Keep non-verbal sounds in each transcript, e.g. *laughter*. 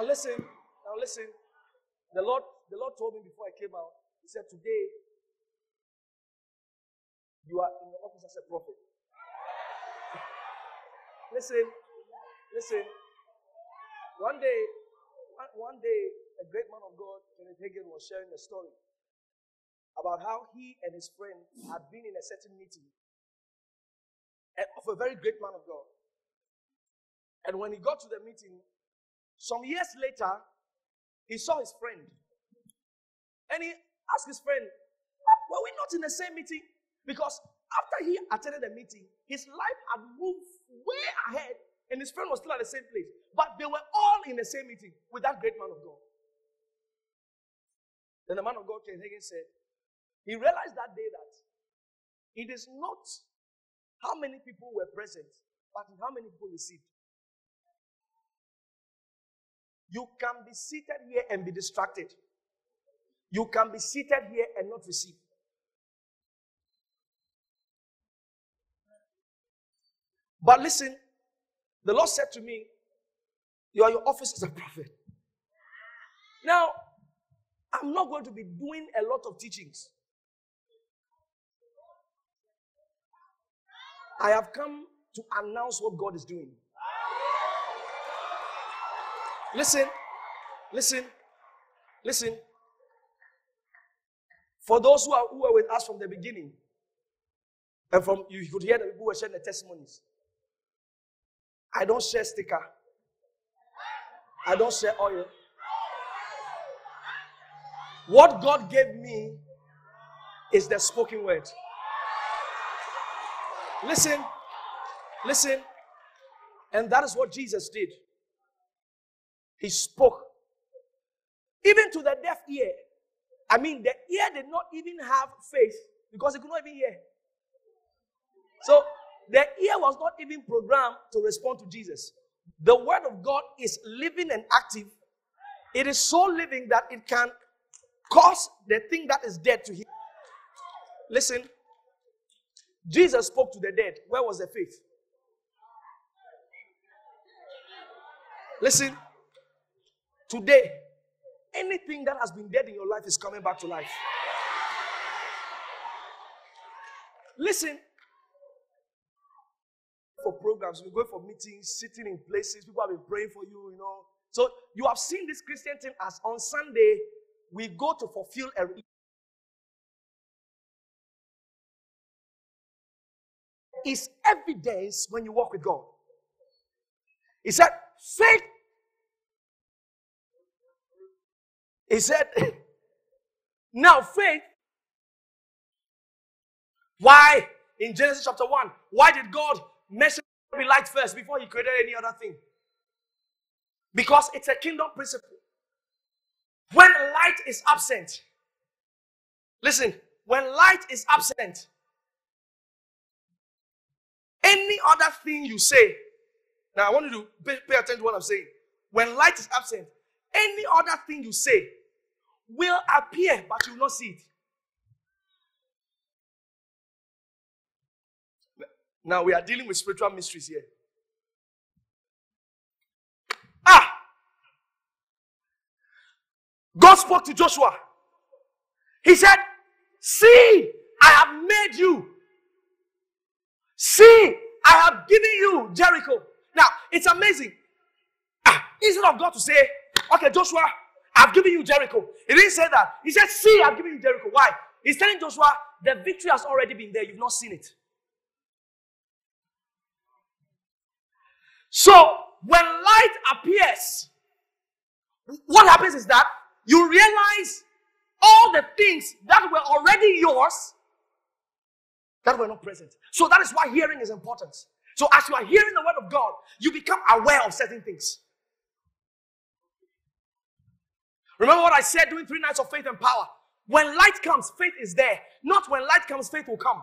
Now listen, now listen. The Lord, the Lord told me before I came out, He said, Today you are in the office as a prophet. listen, listen. One day, one day, a great man of God, Kenneth Hagin, was sharing a story about how he and his friend had been in a certain meeting of a very great man of God. And when he got to the meeting, some years later, he saw his friend. And he asked his friend, Were we not in the same meeting? Because after he attended the meeting, his life had moved way ahead, and his friend was still at the same place. But they were all in the same meeting with that great man of God. Then the man of God, Ken Hagin, said, he realized that day that it is not how many people were present, but how many people received. You can be seated here and be distracted. You can be seated here and not receive. But listen, the Lord said to me, You are your office as a prophet. Now, I'm not going to be doing a lot of teachings. I have come to announce what God is doing. Listen, listen, listen. For those who are who were with us from the beginning, and from you could hear the people were sharing the testimonies. I don't share sticker. I don't share oil. What God gave me is the spoken word. Listen, listen. And that is what Jesus did. He spoke. Even to the deaf ear. I mean, the ear did not even have faith because it could not even hear. So the ear was not even programmed to respond to Jesus. The word of God is living and active. It is so living that it can cause the thing that is dead to hear. Listen, Jesus spoke to the dead. Where was the faith? Listen, Today, anything that has been dead in your life is coming back to life. Listen, for programs, we go for meetings, sitting in places, people have been praying for you, you know. So you have seen this Christian thing as on Sunday, we go to fulfill a is evidence when you walk with God. He said, faith He said, *laughs* Now faith. Why? In Genesis chapter 1, why did God mention be light first before he created any other thing? Because it's a kingdom principle. When light is absent, listen, when light is absent, any other thing you say, now I want you to pay attention to what I'm saying. When light is absent, any other thing you say will appear, but you will not see it. Now we are dealing with spiritual mysteries here. Ah! God spoke to Joshua. He said, See, I have made you. See, I have given you Jericho. Now, it's amazing. Ah, instead of God to say, Okay, Joshua, I've given you Jericho. He didn't say that. He said, See, I've given you Jericho. Why? He's telling Joshua, the victory has already been there. You've not seen it. So, when light appears, what happens is that you realize all the things that were already yours that were not present. So, that is why hearing is important. So, as you are hearing the word of God, you become aware of certain things. Remember what I said during three nights of faith and power? When light comes, faith is there. Not when light comes, faith will come.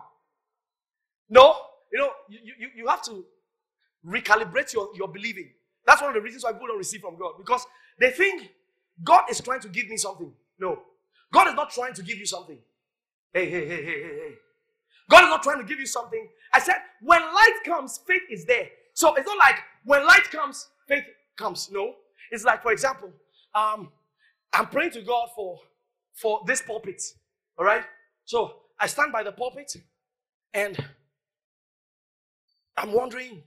No, you know, you, you, you have to recalibrate your, your believing. That's one of the reasons why people don't receive from God because they think God is trying to give me something. No, God is not trying to give you something. Hey, hey, hey, hey, hey, hey. God is not trying to give you something. I said, when light comes, faith is there. So it's not like when light comes, faith comes. No, It's like, for example, um, I'm praying to God for for this pulpit. All right. So I stand by the pulpit, and I'm wondering,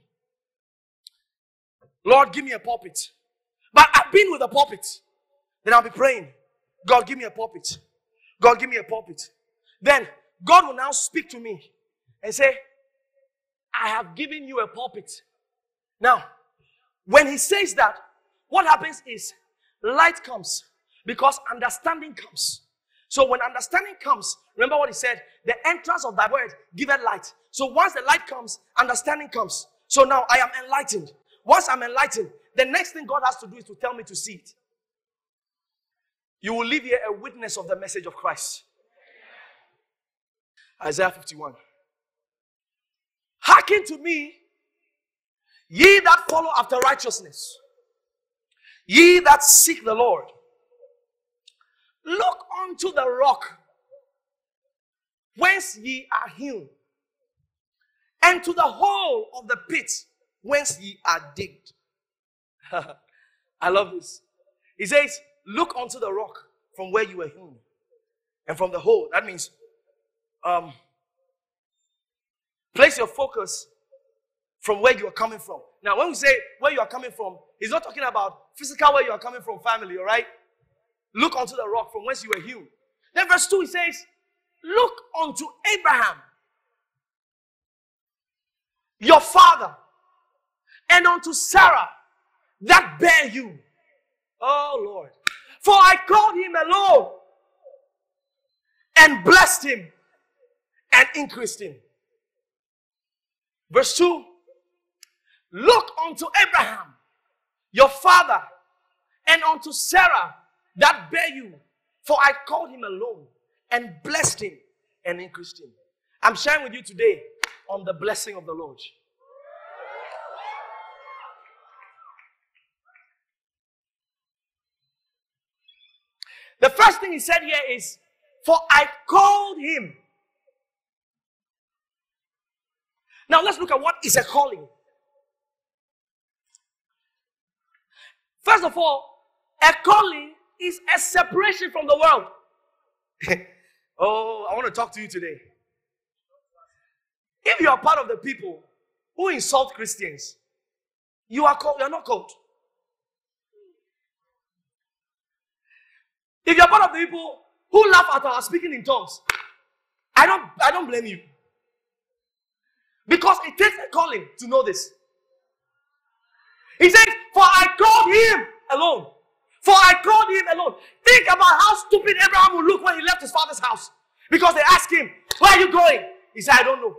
Lord, give me a pulpit. But I've been with a pulpit. Then I'll be praying, God, give me a pulpit. God, give me a pulpit. Then God will now speak to me and say, I have given you a pulpit. Now, when he says that, what happens is light comes because understanding comes. So when understanding comes, remember what he said, the entrance of thy word giveth light. So once the light comes, understanding comes. So now I am enlightened. Once I'm enlightened, the next thing God has to do is to tell me to see it. You will leave here a witness of the message of Christ. Isaiah 51. Hearken to me, ye that follow after righteousness, ye that seek the Lord. Look unto the rock whence ye are hewn, and to the hole of the pit whence ye are digged. *laughs* I love this. He says, Look unto the rock from where you were hewn, and from the hole. That means, um, place your focus from where you are coming from. Now, when we say where you are coming from, he's not talking about physical where you are coming from, family, all right? Look unto the rock from whence you were hewn. Then, verse 2, he says, Look unto Abraham, your father, and unto Sarah that bear you. Oh Lord. For I called him alone and blessed him and increased him. Verse 2 Look unto Abraham, your father, and unto Sarah that bear you. For I called him alone and blessed him and increased him. I'm sharing with you today on the blessing of the Lord. The first thing he said here is, For I called him. Now let's look at what is a calling. First of all, a calling is a separation from the world. *laughs* oh, I want to talk to you today. If you are part of the people who insult Christians, you are called, you are not called. If you're part of the people who laugh at our speaking in tongues, I don't, I don't blame you. Because it takes a calling to know this. He says, For I called him alone. For I called him alone. Think about how stupid Abraham would look when he left his father's house. Because they asked him, Where are you going? He said, I don't know.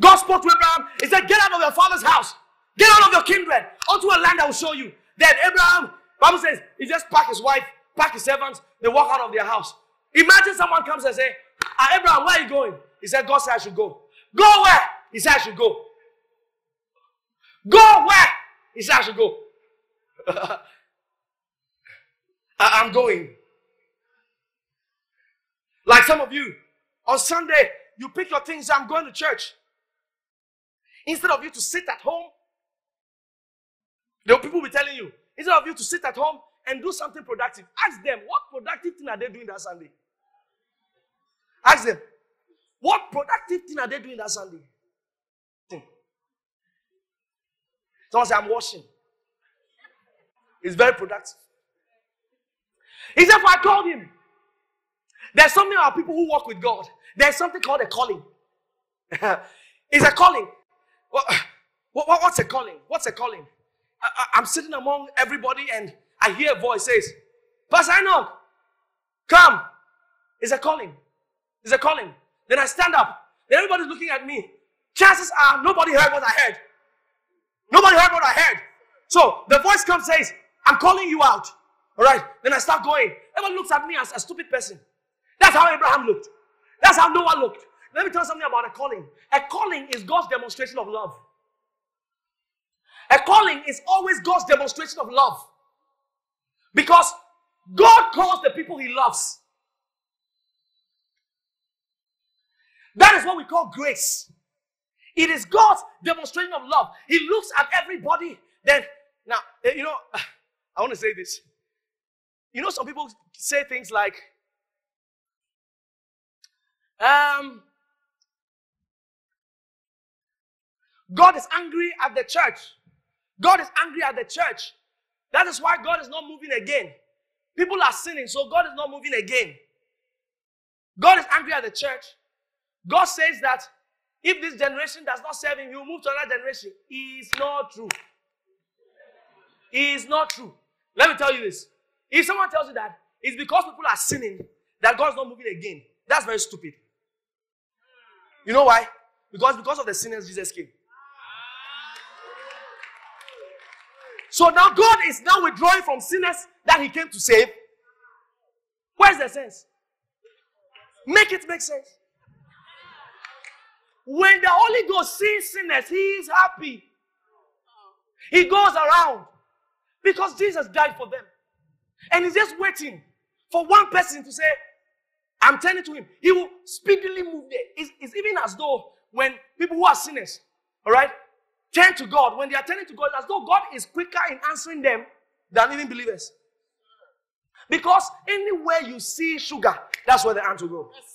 God spoke to Abraham. He said, Get out of your father's house. Get out of your kindred. Onto a land I will show you. Then Abraham, Bible says, he just packed his wife, packed his servants, they walk out of their house. Imagine someone comes and say, ah, Abraham, where are you going? He said, God said I should go. Go where? He said I should go. Go where? He said I should go. *laughs* I- I'm going. Like some of you, on Sunday, you pick your things, I'm going to church. Instead of you to sit at home will people be telling you, instead of you to sit at home and do something productive, ask them, what productive thing are they doing that Sunday? Ask them, what productive thing are they doing that Sunday? Someone say, I'm washing. It's very productive. He said, I called him. There's something about people who walk with God. There's something called a calling. *laughs* it's a calling. What, what, what's a calling? What's a calling? I, am sitting among everybody and I hear a voice says, Pastor come. It's a calling. It's a calling. Then I stand up. Then everybody's looking at me. Chances are nobody heard what I heard. Nobody heard what I heard. So the voice comes says, I'm calling you out. All right. Then I start going. Everyone looks at me as a stupid person. That's how Abraham looked. That's how Noah looked. Let me tell you something about a calling. A calling is God's demonstration of love. A calling is always God's demonstration of love. Because God calls the people he loves. That is what we call grace. It is God's demonstration of love. He looks at everybody. Then, now, eh, you know, *sighs* I want to say this. You know, some people say things like, um, God is angry at the church. God is angry at the church. That is why God is not moving again. People are sinning, so God is not moving again. God is angry at the church. God says that if this generation does not serve him, will move to another generation. It is not true. It is not true. Let me tell you this. If someone tells you that it's because people are sinning that God's not moving again, that's very stupid. You know why? Because because of the sinners, Jesus came. So now God is now withdrawing from sinners that He came to save. Where's the sense? Make it make sense. When the Holy Ghost sees sinners, He is happy. He goes around because Jesus died for them. And He's just waiting for one person to say, I'm turning to Him. He will speedily move there. It's, it's even as though when people who are sinners, all right, turn to God, when they are turning to God, as though God is quicker in answering them than even believers. Because anywhere you see sugar, that's where the ant will go. Yes,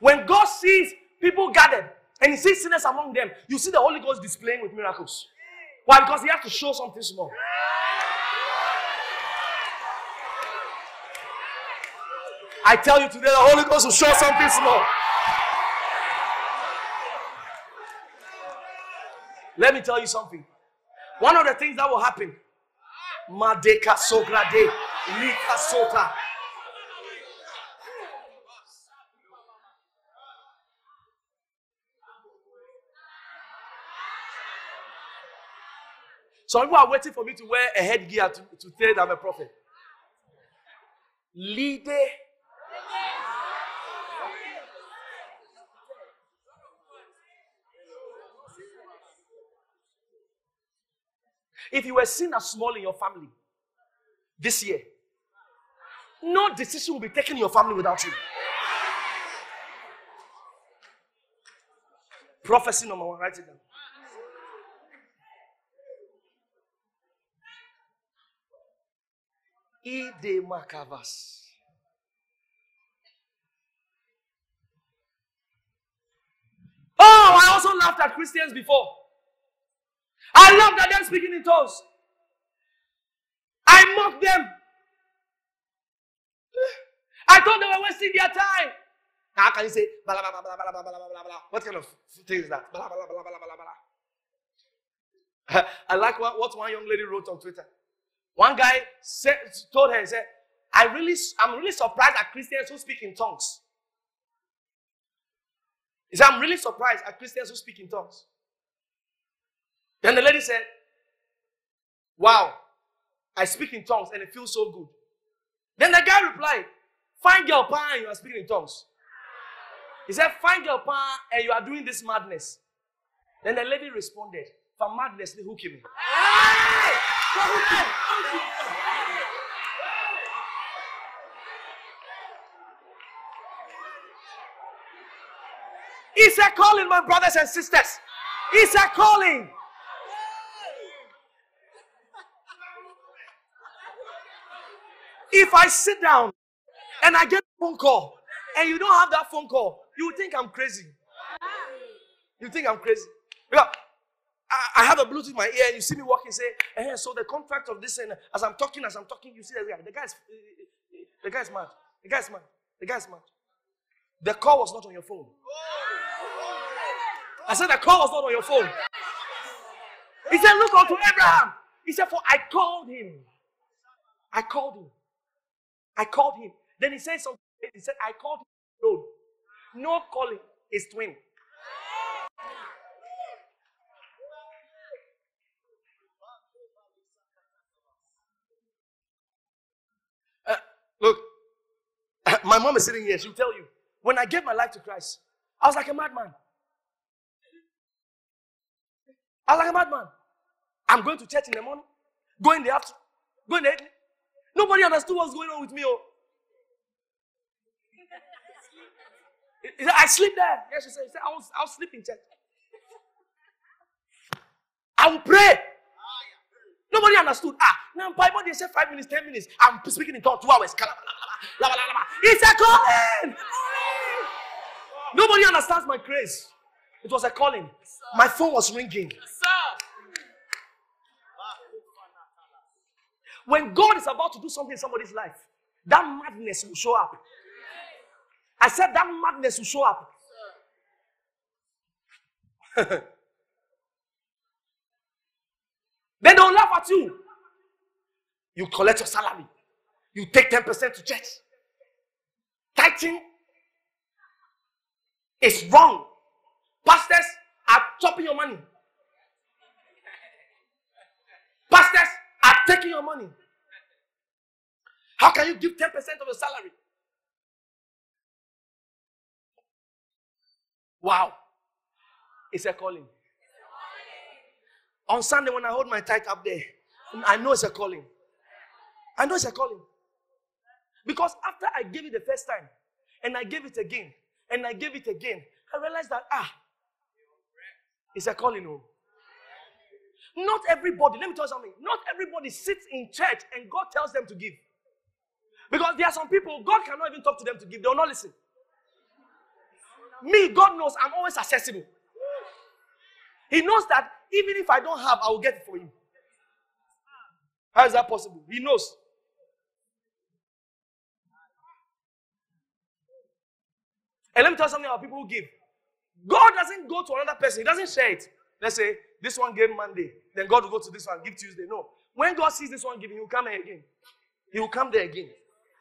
when God sees people gathered and he sees sinners among them, you see the Holy Ghost displaying with miracles. Why? Because he has to show something small. I tell you today, the Holy Ghost will show something small. Let me tell you something. One of the things that will happen, Madeka Lika. Some people are waiting for me to wear a headgear to, to say that I'm a prophet. Leader If you were seen as small in your family this year, no decision will be taken in your family without you. Prophecy number one, write it down. Ide Makavas. Oh, I also laughed at Christians before. I laughed at them speaking in tongues. I mocked them. I thought they were wasting their time. How can you say blah blah blah blah blah blah blah blah blah? What kind of thing is that? Blah blah blah blah blah blah blah. I like what, what one young lady wrote on Twitter. One guy said, told her, he said, I really, I'm really surprised at Christians who speak in tongues. He said, I'm really surprised at Christians who speak in tongues. Then the lady said, Wow, I speak in tongues and it feels so good. Then the guy replied, Find your pan and you are speaking in tongues. He said, Find your pan and you are doing this madness. Then the lady responded, For madness, they hook me. It's a calling, my brothers and sisters. It's a calling. If I sit down and I get a phone call and you don't have that phone call, you think I'm crazy. You think I'm crazy. Because I, have a Bluetooth in my ear and you see me walking, say, eh, so the contract of this, and as I'm talking, as I'm talking, you see the guy. The guy's, the guy's mad. The guy's mad. The guy's mad. The call was not on your phone. I said the call was not on your phone. He said, Look unto Abraham. He said, For I called him. I called him. I called him. Then he said something. He said, I called him. No, no calling is twin. Uh, look, *laughs* my mom is sitting here. She'll tell you. When I gave my life to Christ, I was like a madman. I was like a madman. I'm going to church in the morning, going in the afternoon, going in the evening. Nobody understood what's going on with me. Oh. I sleep there. Yes, she said, I was, I was sleeping church. I will pray. Nobody understood. Ah, now Bible they say five minutes, ten minutes. I'm speaking in tongues two hours. It's a calling. Nobody understands my grace. It was a calling. My phone was ringing. When God is about to do something in somebody's life, that madness will show up. I said that madness will show up. *laughs* then they'll laugh at you. You collect your salary. You take 10% to church. Tithing is wrong. Pastors are chopping your money. Pastors are taking your money. How can you give 10% of your salary? Wow. It's a calling. On Sunday, when I hold my tithe up there, I know it's a calling. I know it's a calling. Because after I gave it the first time, and I gave it again, and I gave it again, I realized that, ah, it's a calling. Oh. Not everybody, let me tell you something, not everybody sits in church and God tells them to give. Because there are some people, God cannot even talk to them to give, they will not listen. Me, God knows I'm always accessible. He knows that even if I don't have, I will get it for you. How is that possible? He knows. And let me tell you something about people who give. God doesn't go to another person, He doesn't share it. Let's say this one gave Monday, then God will go to this one, give Tuesday. No. When God sees this one giving, He will come here again. He will come there again.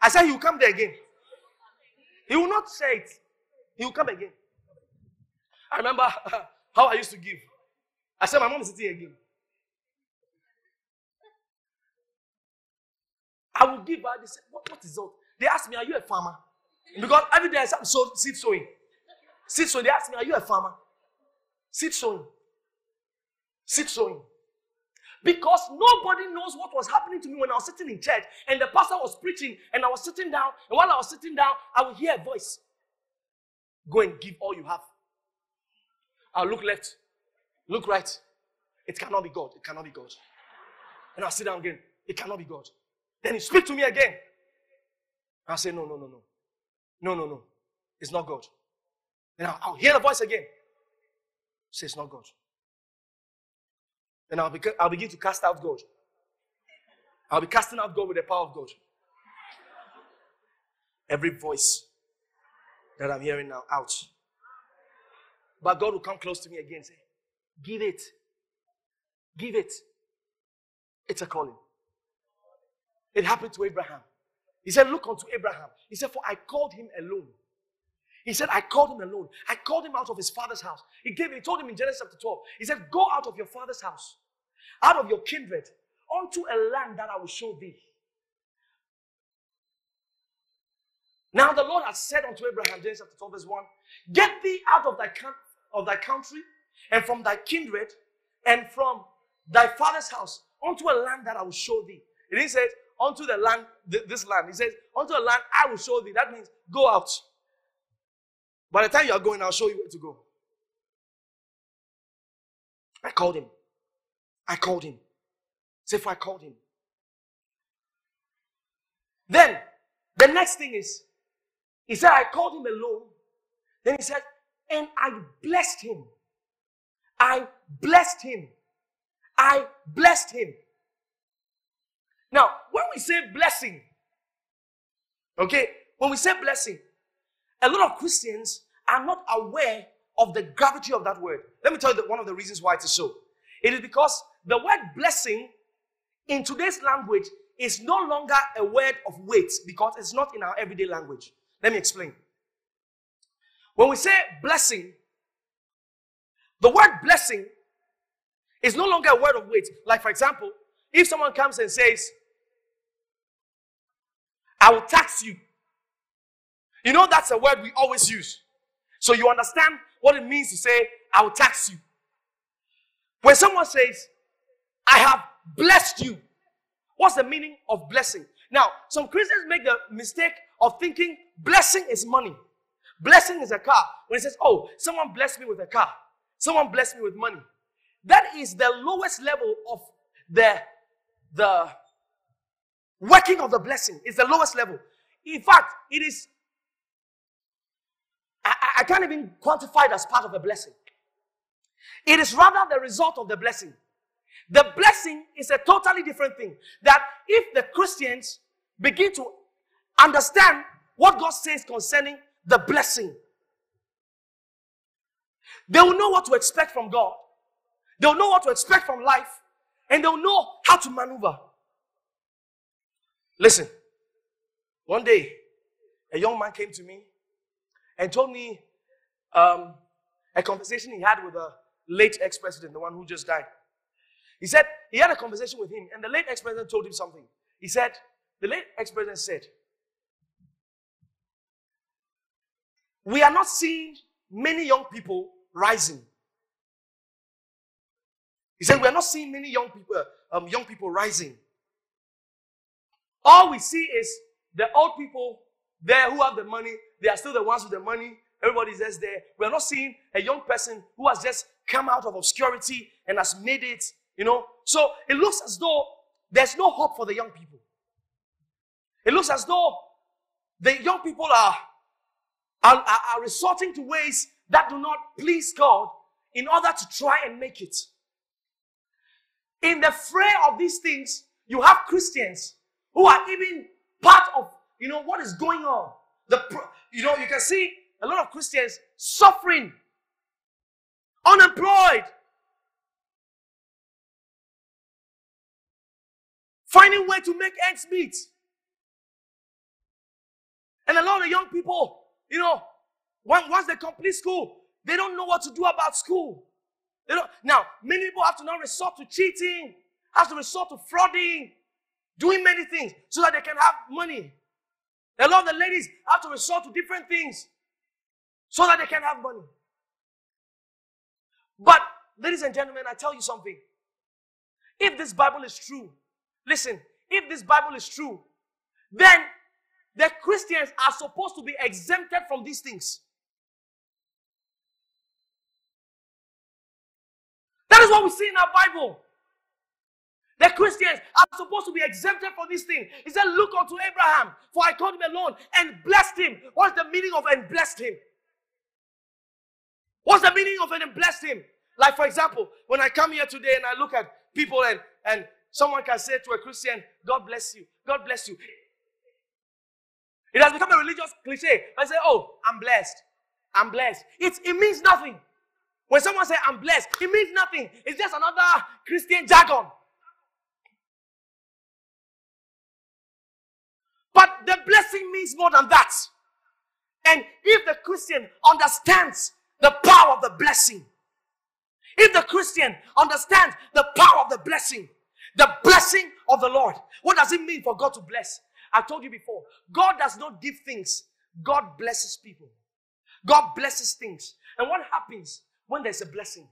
I said He will come there again. He will not share it. He will come again. I remember *laughs* how I used to give. I said, My mom is sitting again. I will give her. They said, what, what is that? They asked me, Are you a farmer? Because every day I said, so, seed sowing. Seed sowing. They asked me, Are you a farmer? Seed sowing. Seed sowing. Because nobody knows what was happening to me when I was sitting in church and the pastor was preaching and I was sitting down. And while I was sitting down, I would hear a voice Go and give all you have. I'll look left, look right. It cannot be God. It cannot be God. And I'll sit down again. It cannot be God. Then he speak to me again. I'll say, No, no, no, no. No, no, no. It's not God. Then I'll, I'll hear the voice again. Say it's not God. Then I'll, be, I'll begin to cast out God. I'll be casting out God with the power of God. Every voice that I'm hearing now out. But God will come close to me again and say, Give it. Give it. It's a calling. It happened to Abraham. He said, Look unto Abraham. He said, For I called him alone. He said, I called him alone. I called him out of his father's house. He gave, he told him in Genesis chapter 12, he said, Go out of your father's house, out of your kindred, unto a land that I will show thee. Now the Lord has said unto Abraham, Genesis chapter 12, verse 1, Get thee out of thy, of thy country and from thy kindred and from thy father's house unto a land that I will show thee. And he says, unto the land, this land. He says, unto a land I will show thee. That means go out. By the time you are going, I'll show you where to go. I called him. I called him. Say, I called him. Then, the next thing is, he said, I called him alone. Then he said, and I blessed him. I blessed him. I blessed him. Now, when we say blessing, okay, when we say blessing, a lot of Christians are not aware of the gravity of that word. Let me tell you one of the reasons why it is so. It is because the word blessing in today's language is no longer a word of weight because it's not in our everyday language. Let me explain. When we say blessing, the word blessing is no longer a word of weight. Like, for example, if someone comes and says, I will tax you, you know that's a word we always use. So you understand what it means to say, I will tax you. When someone says, I have blessed you, what's the meaning of blessing? Now, some Christians make the mistake of thinking blessing is money. Blessing is a car. When it says, oh, someone blessed me with a car, someone blessed me with money. That is the lowest level of the, the working of the blessing. It's the lowest level. In fact, it is, I, I can't even quantify it as part of a blessing. It is rather the result of the blessing. The blessing is a totally different thing. That if the Christians begin to understand what God says concerning the blessing, they will know what to expect from God. They'll know what to expect from life. And they'll know how to maneuver. Listen, one day, a young man came to me and told me um, a conversation he had with a late ex president, the one who just died. He said he had a conversation with him, and the late ex president told him something. He said, The late ex president said, We are not seeing many young people rising. He said, We are not seeing many young people, um, young people rising. All we see is the old people there who have the money. They are still the ones with the money. Everybody's just there. We are not seeing a young person who has just come out of obscurity and has made it, you know. So it looks as though there's no hope for the young people. It looks as though the young people are, are, are resorting to ways that do not please God in order to try and make it. In the fray of these things, you have Christians who are even part of, you know, what is going on. The, you know, you can see a lot of Christians suffering, unemployed, finding way to make ends meet. And a lot of young people, you know, once they complete school, they don't know what to do about school. They don't, now, many people have to now resort to cheating, have to resort to frauding, doing many things so that they can have money. A lot of the ladies have to resort to different things so that they can have money. But, ladies and gentlemen, I tell you something. If this Bible is true, listen, if this Bible is true, then the Christians are supposed to be exempted from these things. That is what we see in our Bible. The Christians are supposed to be exempted from this thing. He said, Look unto Abraham, for I called him alone and blessed him. What's the meaning of and blessed him? What's the meaning of and blessed him? Like, for example, when I come here today and I look at people and, and someone can say to a Christian, God bless you, God bless you. It has become a religious cliche. I say, Oh, I'm blessed. I'm blessed. It, it means nothing. When someone says, I'm blessed, it means nothing. It's just another Christian jargon. The blessing means more than that. And if the Christian understands the power of the blessing, if the Christian understands the power of the blessing, the blessing of the Lord, what does it mean for God to bless? I told you before, God does not give things, God blesses people. God blesses things. And what happens when there's a blessing.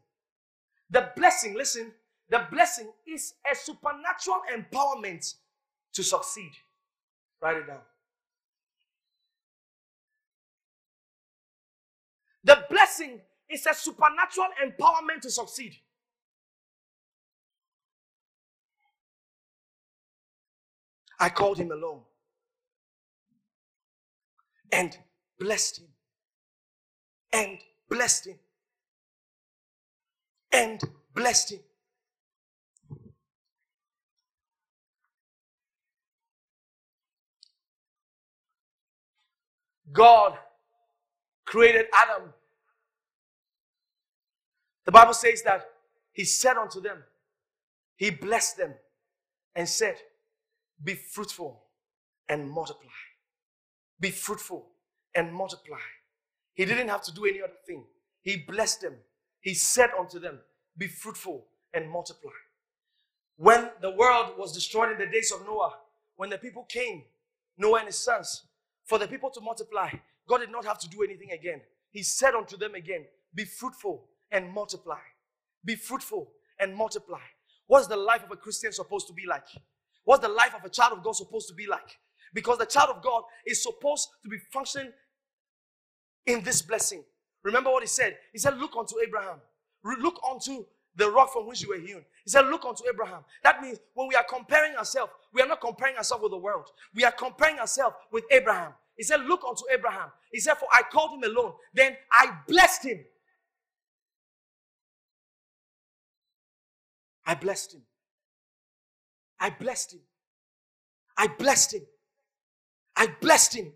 The blessing, listen, the blessing is a supernatural empowerment to succeed. Write it down. The blessing is a supernatural empowerment to succeed. I called him alone and blessed him and blessed him and blessed him. God created Adam. The Bible says that He said unto them, He blessed them and said, Be fruitful and multiply. Be fruitful and multiply. He didn't have to do any other thing. He blessed them he said unto them, Be fruitful and multiply. When the world was destroyed in the days of Noah, when the people came, Noah and his sons, for the people to multiply, God did not have to do anything again. He said unto them again, Be fruitful and multiply. Be fruitful and multiply. What's the life of a Christian supposed to be like? What's the life of a child of God supposed to be like? Because the child of God is supposed to be functioning in this blessing. Remember what he said? He said, Look unto Abraham, look unto the rock from which you were hewn. He said, Look unto Abraham. That means when we are comparing ourselves, we are not comparing ourselves with the world. We are comparing ourselves with Abraham. He said, Look unto Abraham. He said, For I called him alone. Then I blessed him. I blessed him. I blessed him. I blessed him. I blessed him.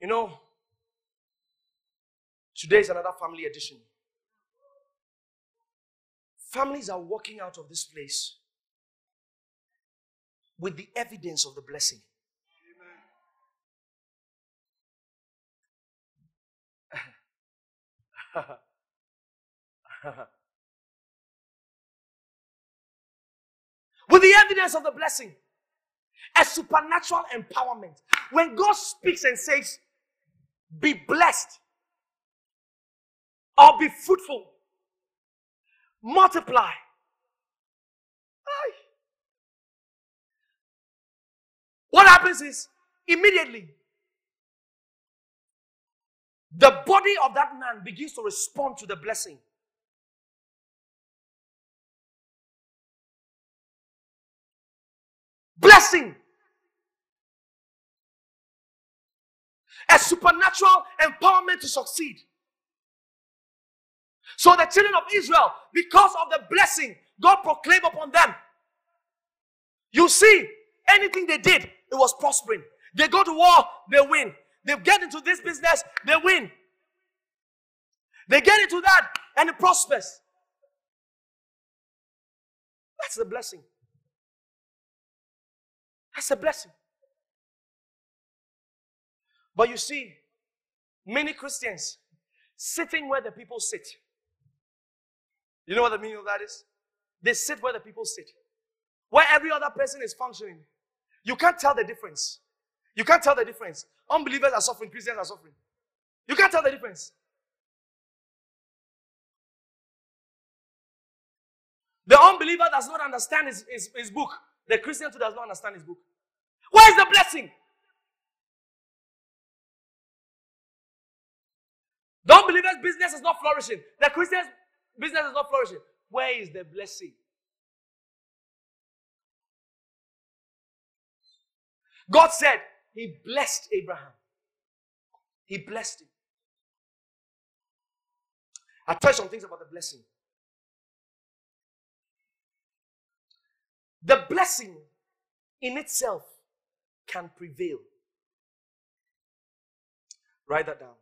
You know, today is another family edition. Families are walking out of this place with the evidence of the blessing. *laughs* with the evidence of the blessing, a supernatural empowerment. When God speaks and says, Be blessed, or be fruitful, multiply. What happens is immediately the body of that man begins to respond to the blessing. Blessing. A supernatural empowerment to succeed. So the children of Israel, because of the blessing God proclaimed upon them, you see, anything they did, it was prospering. They go to war, they win. They get into this business, they win. They get into that and it prospers. That's the blessing. That's a blessing. But you see, many Christians sitting where the people sit. You know what the meaning of that is? They sit where the people sit. Where every other person is functioning. You can't tell the difference. You can't tell the difference. Unbelievers are suffering, Christians are suffering. You can't tell the difference. The unbeliever does not understand his, his, his book. The Christian too does not understand his book. Where is the blessing? The unbeliever's business is not flourishing. The Christian's business is not flourishing. Where is the blessing? God said He blessed Abraham. He blessed him. I you some things about the blessing. The blessing in itself can prevail. Write that down.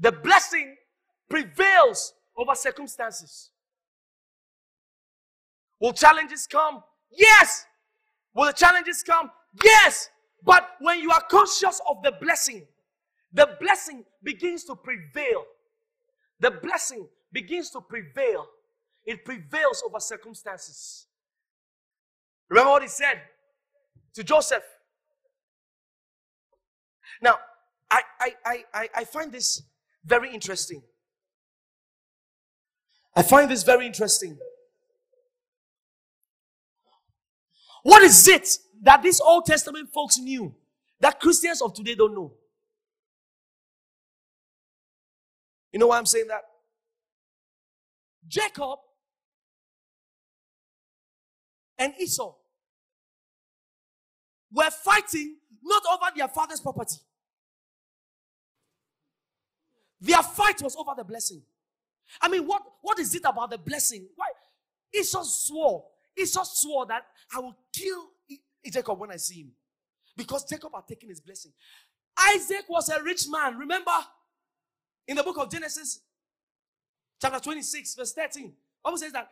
The blessing prevails over circumstances. Will challenges come? Yes. Will the challenges come? Yes. But when you are conscious of the blessing, the blessing begins to prevail. The blessing begins to prevail. It prevails over circumstances. Remember what he said to Joseph. Now, I, I, I, I find this very interesting. I find this very interesting. What is it that these Old Testament folks knew that Christians of today don't know? You know why I'm saying that? Jacob and Esau were fighting not over their father's property. Their fight was over the blessing. I mean, what, what is it about the blessing? Why? Esau swore. Esau swore that I will kill Jacob when I see him. Because Jacob had taken his blessing. Isaac was a rich man. Remember in the book of Genesis, chapter 26, verse 13. Bible says that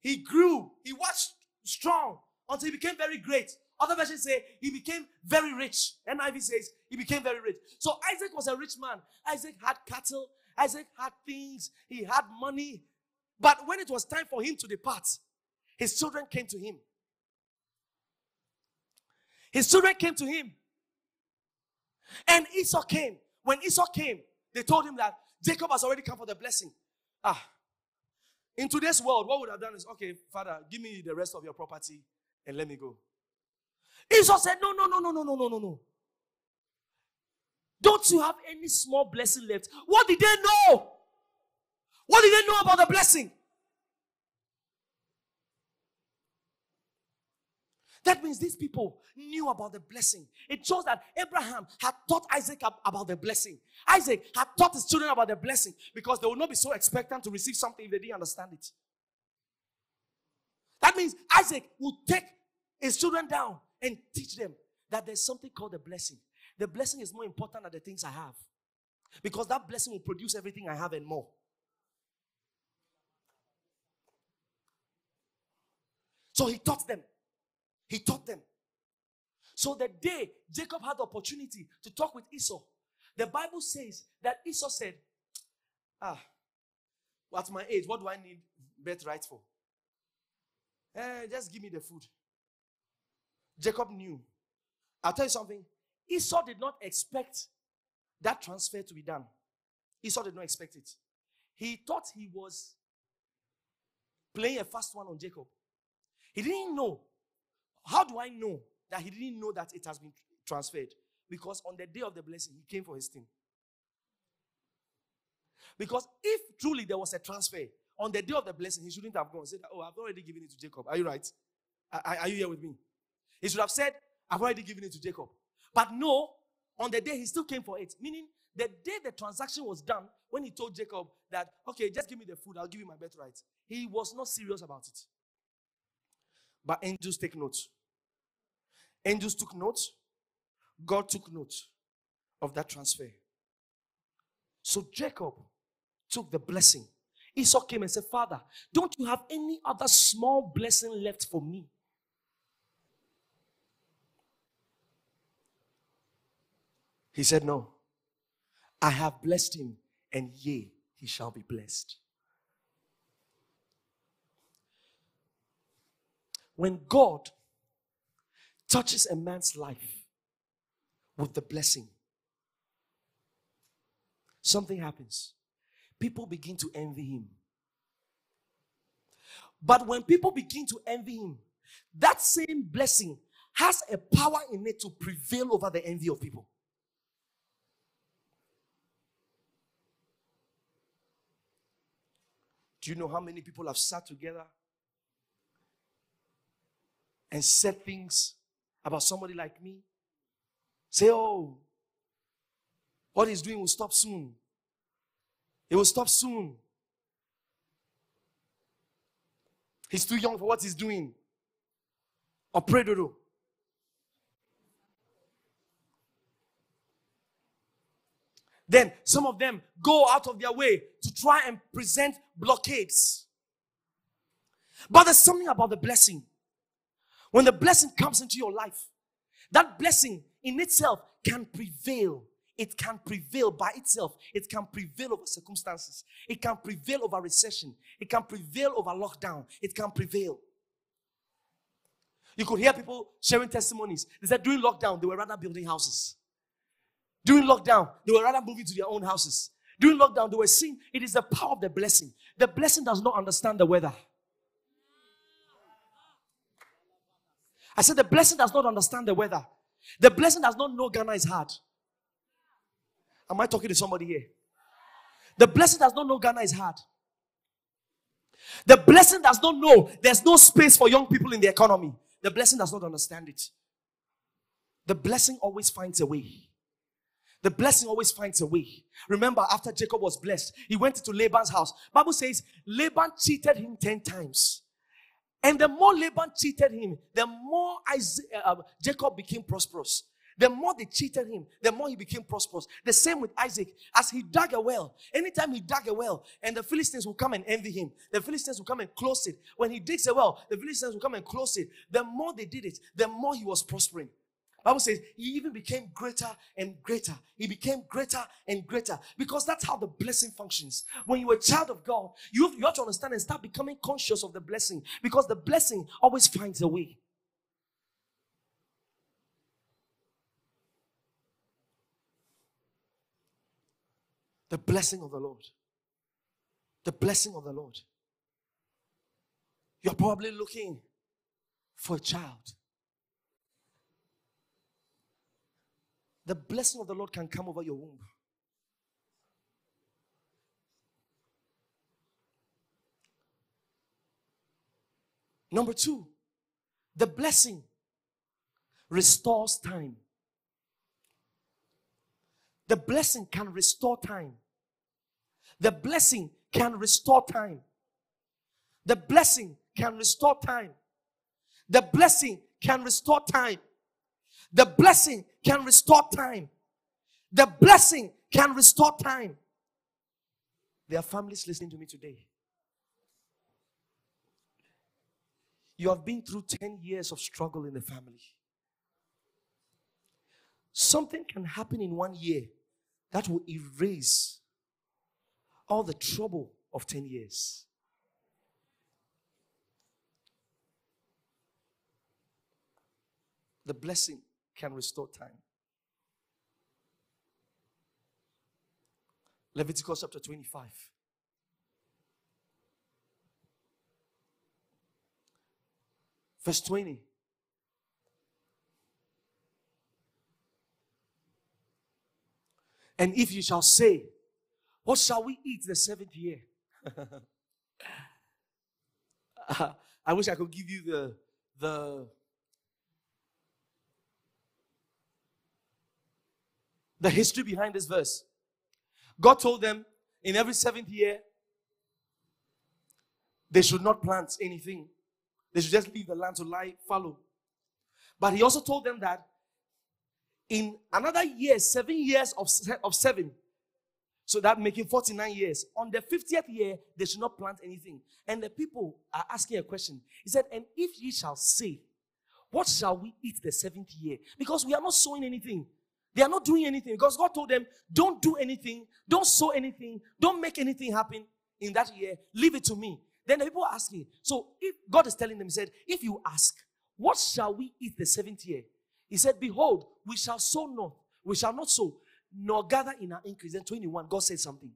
he grew, he was strong until he became very great. Other versions say he became very rich. NIV says he became very rich. So Isaac was a rich man. Isaac had cattle. Isaac had things. He had money. But when it was time for him to depart, his children came to him. His children came to him. And Esau came. When Esau came, they told him that Jacob has already come for the blessing. Ah. In today's world, what would have done is, okay, Father, give me the rest of your property and let me go. Esau said, No, no, no, no, no, no, no, no, no. Don't you have any small blessing left? What did they know? What did they know about the blessing? That means these people knew about the blessing. It shows that Abraham had taught Isaac about the blessing. Isaac had taught his children about the blessing because they would not be so expectant to receive something if they didn't understand it. That means Isaac would take his children down and teach them that there's something called the blessing. The blessing is more important than the things I have because that blessing will produce everything I have and more. So he taught them. He taught them. So the day Jacob had the opportunity to talk with Esau, the Bible says that Esau said, Ah, at my age, what do I need birthright for? Eh, just give me the food. Jacob knew. I'll tell you something. Esau did not expect that transfer to be done. Esau did not expect it. He thought he was playing a fast one on Jacob. He didn't know. How do I know that he didn't know that it has been transferred? Because on the day of the blessing, he came for his thing. Because if truly there was a transfer, on the day of the blessing, he shouldn't have gone and said, Oh, I've already given it to Jacob. Are you right? Are, are you here with me? He should have said, I've already given it to Jacob. But no, on the day he still came for it. Meaning, the day the transaction was done, when he told Jacob that, okay, just give me the food, I'll give you my birthright, he was not serious about it. But angels take note. Angels took note. God took note of that transfer. So Jacob took the blessing. Esau came and said, Father, don't you have any other small blessing left for me? He said, No. I have blessed him, and yea, he shall be blessed. When God touches a man's life with the blessing, something happens. People begin to envy him. But when people begin to envy him, that same blessing has a power in it to prevail over the envy of people. Do you know how many people have sat together and said things about somebody like me? Say, oh, what he's doing will stop soon. It will stop soon. He's too young for what he's doing. Or pray, Dodo. Then some of them go out of their way to try and present blockades. But there's something about the blessing. When the blessing comes into your life, that blessing in itself can prevail. It can prevail by itself. It can prevail over circumstances. It can prevail over recession. It can prevail over lockdown. It can prevail. You could hear people sharing testimonies. They said during lockdown, they were rather building houses. During lockdown, they were rather moving to their own houses. During lockdown, they were seeing it is the power of the blessing. The blessing does not understand the weather. I said the blessing does not understand the weather. The blessing does not know Ghana is hard. Am I talking to somebody here? The blessing does not know Ghana is hard. The blessing does not know there's no space for young people in the economy. The blessing does not understand it. The blessing always finds a way. The blessing always finds a way. Remember, after Jacob was blessed, he went into Laban's house. Bible says Laban cheated him 10 times. And the more Laban cheated him, the more Isaac, uh, Jacob became prosperous. The more they cheated him, the more he became prosperous. The same with Isaac. As he dug a well, anytime he dug a well, and the Philistines will come and envy him, the Philistines will come and close it. When he digs a well, the Philistines will come and close it. The more they did it, the more he was prospering. Bible says he even became greater and greater. He became greater and greater because that's how the blessing functions. When you're a child of God, you have, you have to understand and start becoming conscious of the blessing because the blessing always finds a way. The blessing of the Lord. The blessing of the Lord. You're probably looking for a child. The blessing of the Lord can come over your womb. Number two, the blessing restores time. The blessing can restore time. The blessing can restore time. The blessing can restore time. The blessing can restore time. The blessing can restore time. The blessing can restore time. There are families listening to me today. You have been through 10 years of struggle in the family. Something can happen in one year that will erase all the trouble of 10 years. The blessing can restore time. Leviticus chapter 25. Verse 20. And if you shall say, What shall we eat the seventh year? *laughs* I wish I could give you the the the history behind this verse. God told them in every seventh year they should not plant anything. They should just leave the land to lie fallow. But he also told them that in another year, seven years of, of seven, so that making 49 years. On the 50th year, they should not plant anything. And the people are asking a question. He said, And if ye shall say, What shall we eat the seventh year? Because we are not sowing anything. They are not doing anything. Because God told them, Don't do anything, don't sow anything, don't make anything happen in that year. Leave it to me. Then the people are asking. So if God is telling them, He said, If you ask, What shall we eat the seventh year? He said, Behold, we shall sow not, we shall not sow, nor gather in our increase. Then 21, God said something.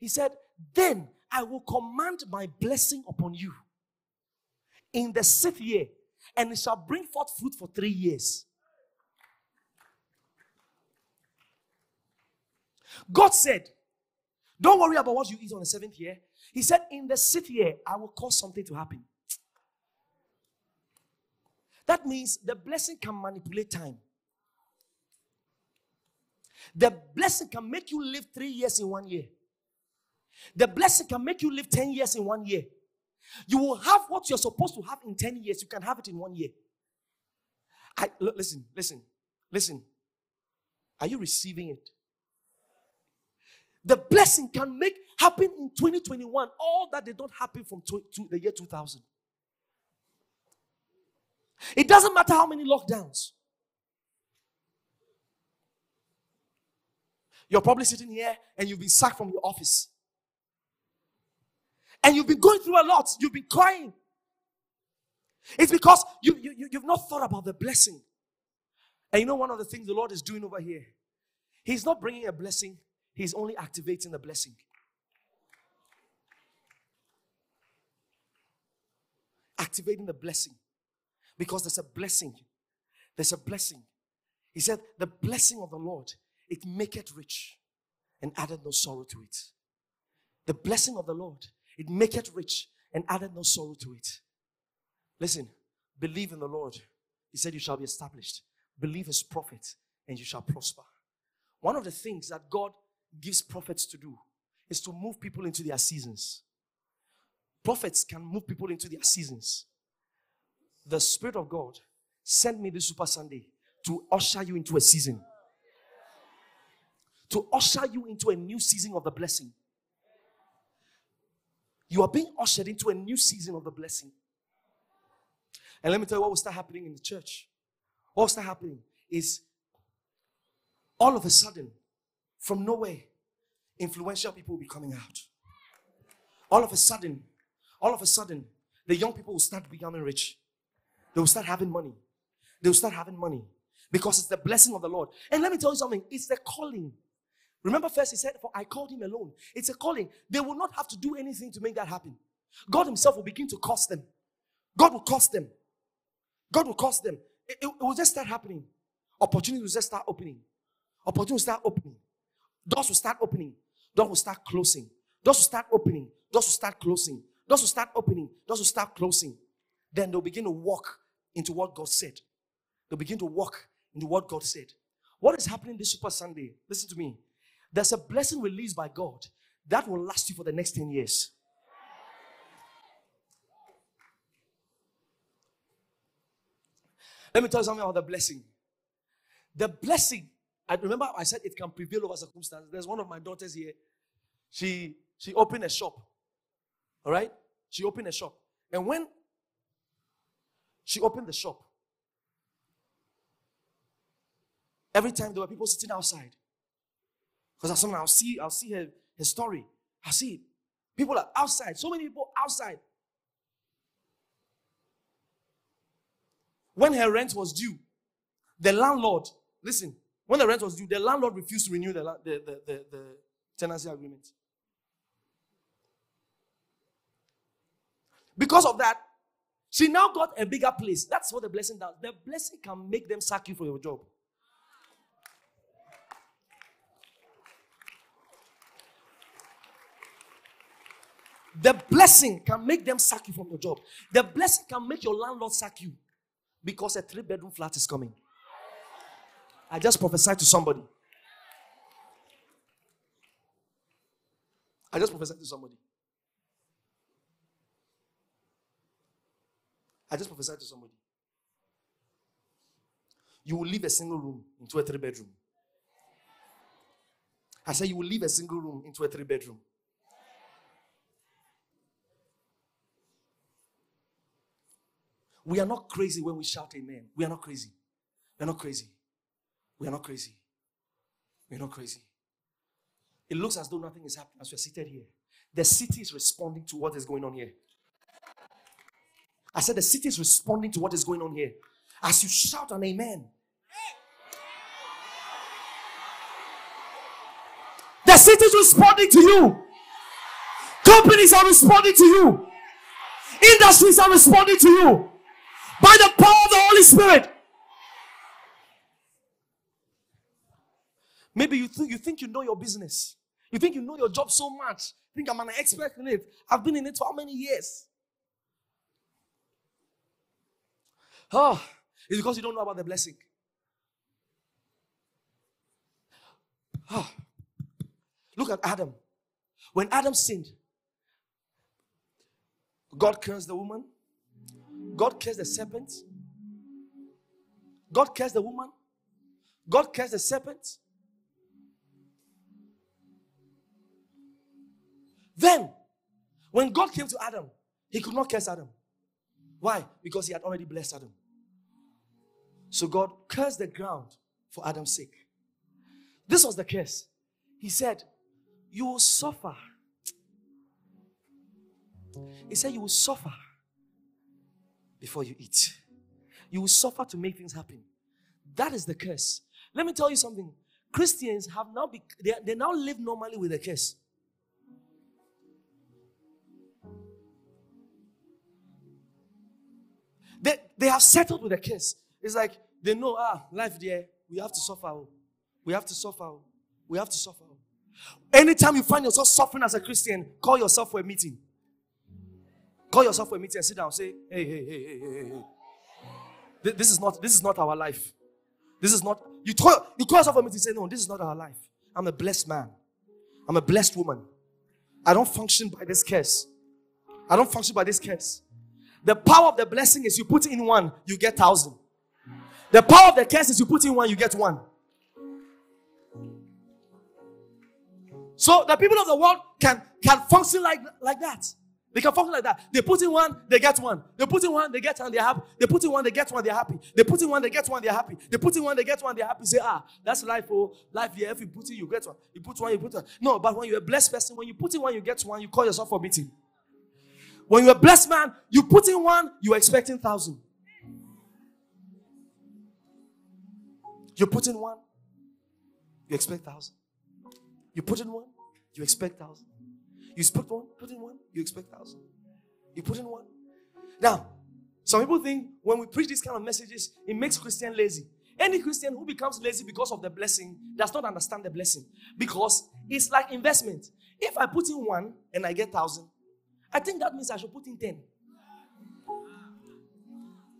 He said, Then I will command my blessing upon you in the sixth year, and it shall bring forth fruit for three years. God said, Don't worry about what you eat on the seventh year. He said, In the sixth year, I will cause something to happen. That means the blessing can manipulate time. The blessing can make you live three years in one year. The blessing can make you live 10 years in one year. You will have what you're supposed to have in 10 years, you can have it in one year. I, listen, listen, listen. Are you receiving it? The blessing can make happen in 2021 all that did not happen from to, to the year 2000. It doesn't matter how many lockdowns. You're probably sitting here and you've been sacked from your office. And you've been going through a lot. You've been crying. It's because you, you, you've not thought about the blessing. And you know, one of the things the Lord is doing over here, He's not bringing a blessing, He's only activating the blessing. Activating the blessing. Because there's a blessing. There's a blessing. He said, The blessing of the Lord, it maketh rich and added no sorrow to it. The blessing of the Lord, it maketh rich and added no sorrow to it. Listen, believe in the Lord. He said, You shall be established. Believe his prophet, and you shall prosper. One of the things that God gives prophets to do is to move people into their seasons. Prophets can move people into their seasons the Spirit of God sent me this Super Sunday to usher you into a season. To usher you into a new season of the blessing. You are being ushered into a new season of the blessing. And let me tell you what will start happening in the church. What will start happening is all of a sudden, from nowhere, influential people will be coming out. All of a sudden, all of a sudden, the young people will start becoming rich. They will start having money. They will start having money because it's the blessing of the Lord. And let me tell you something it's the calling. Remember, first he said, For I called him alone. It's a calling. They will not have to do anything to make that happen. God Himself will begin to cost them. God will cost them. God will cost them. It, it, it will just start happening. Opportunities will just start opening. Opportunity will start opening. Doors will start opening. Doors will start closing. Doors will start opening. Doors will start closing. Doors will start opening. Doors will start closing. Then they'll begin to walk into what God said. They'll begin to walk into what God said. What is happening this Super Sunday? Listen to me. There's a blessing released by God that will last you for the next 10 years. Let me tell you something about the blessing. The blessing, I remember I said it can prevail over circumstances. There's one of my daughters here. She she opened a shop. All right? She opened a shop. And when she opened the shop, every time there were people sitting outside. Because I'll see, I'll see her, her story. I see. People are outside. So many people outside. When her rent was due, the landlord, listen, when the rent was due, the landlord refused to renew the, the, the, the, the tenancy agreement. Because of that, she now got a bigger place. That's what the blessing does. The blessing can make them sack you for your job. The blessing can make them sack you from your job. The blessing can make your landlord sack you because a three bedroom flat is coming. I just prophesied to somebody. I just prophesied to somebody. I just prophesied to somebody. You will leave a single room into a three bedroom. I said you will leave a single room into a three bedroom. We are not crazy when we shout amen. We are not crazy. We are not crazy. We are not crazy. We are not crazy. It looks as though nothing is happening as we are seated here. The city is responding to what is going on here. I said the city is responding to what is going on here. As you shout an amen. The city is responding to you. Companies are responding to you. Industries are responding to you by the power of the Holy Spirit. Maybe you think you think you know your business. You think you know your job so much. You think I'm an expert in it. I've been in it for how many years? Oh, it's because you don't know about the blessing. Oh. Look at Adam. When Adam sinned, God cursed the woman, God cursed the serpent. God cursed the woman. God cursed the serpent. Then, when God came to Adam, he could not curse Adam. Why? Because he had already blessed Adam. So God cursed the ground for Adam's sake. This was the curse. He said, You will suffer. He said, You will suffer before you eat. You will suffer to make things happen. That is the curse. Let me tell you something. Christians have now be, they, they now live normally with the curse. They, they have settled with the curse. It's like they know, ah, life there, we have to suffer. Oh. We have to suffer. Oh. We have to suffer. Oh. Anytime you find yourself suffering as a Christian, call yourself for a meeting. Call yourself for a meeting and sit down. Say, hey, hey, hey, hey, hey, hey. This is not this is not our life. This is not you call you call yourself for a meeting. Say, no, this is not our life. I'm a blessed man. I'm a blessed woman. I don't function by this curse. I don't function by this curse. The power of the blessing is you put in one, you get thousand. The power of the curse is you put in one, you get one. So the people of the world can can function like like that. They can function like that. They put in one, they get one. They put in one, they get one, they're happy. They put in one, they get one, they're happy. They put in one, they get one, they're happy. They put in one, they get one, they're happy. Say, ah, that's life, oh, life Yeah, If you put in, you get one. You put one, you put one. No, but when you're a blessed person, when you put in one, you get one, you call yourself for meeting. When you're a blessed man, you put in one, you're expecting thousand. You put in one, you expect thousand. You put in one, you expect thousand. You put one, put in one, you expect thousand. You put in one. Now, some people think when we preach these kind of messages, it makes Christian lazy. Any Christian who becomes lazy because of the blessing does not understand the blessing because it's like investment. If I put in one and I get thousand, I think that means I should put in ten.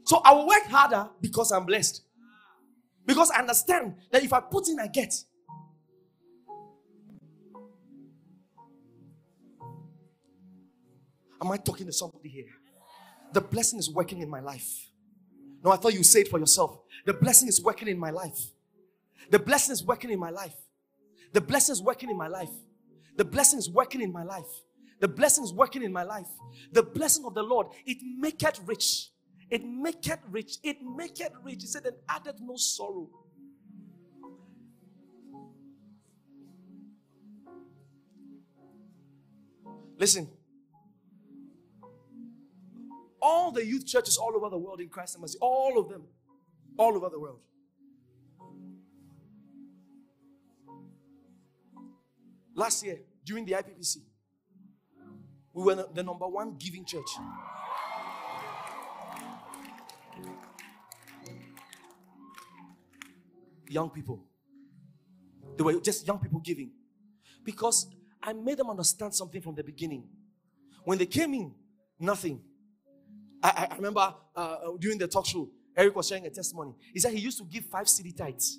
So I will work harder because I'm blessed. Because I understand that if I put in, I get. Am I talking to somebody here? The blessing is working in my life. No, I thought you say it for yourself. The blessing is working in my life. The blessing is working in my life. The blessing is working in my life. The blessing is working in my life. The blessing is working in my life. The blessing of the Lord, it maketh rich. It maketh rich. It maketh rich. He said, and added no sorrow. Listen, all the youth churches all over the world in Christ and Mercy, all of them, all over the world. Last year, during the IPPC, we were the number one giving church. Young people. They were just young people giving. Because I made them understand something from the beginning. When they came in, nothing. I, I remember uh, uh, during the talk show, Eric was sharing a testimony. He said he used to give five city tithes.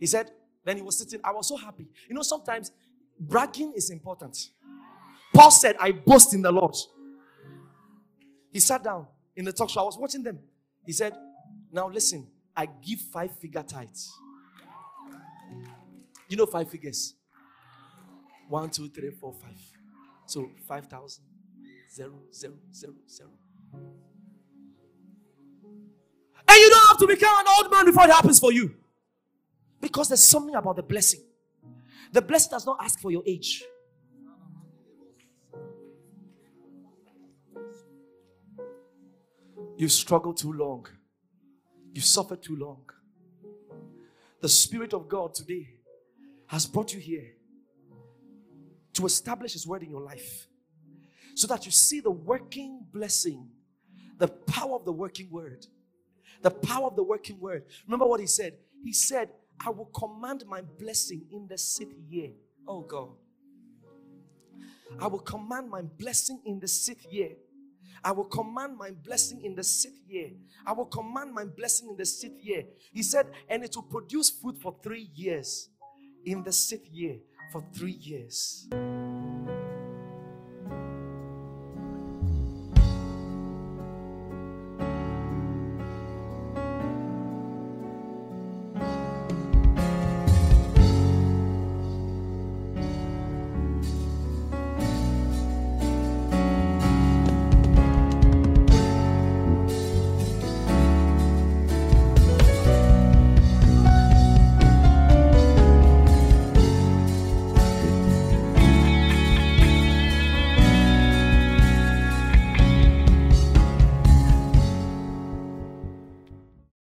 He said, then he was sitting, I was so happy. You know, sometimes bragging is important. Paul said, I boast in the Lord. He sat down in the talk show. I was watching them. He said, Now listen, I give five figure tithes. You know five figures? One, two, three, four, five. So five thousand. Zero, zero, zero, zero. And you don't have to become an old man before it happens for you. Because there's something about the blessing. The blessing does not ask for your age. You've struggled too long. You've suffered too long. The Spirit of God today has brought you here to establish His word in your life so that you see the working blessing, the power of the working word. The power of the working word. Remember what he said? He said, I will command my blessing in the city year. Oh God. I will command my blessing in the sixth here. I will command my blessing in the sixth year. I will command my blessing in the sixth year. He said, and it will produce fruit for three years. In the sixth year, for three years.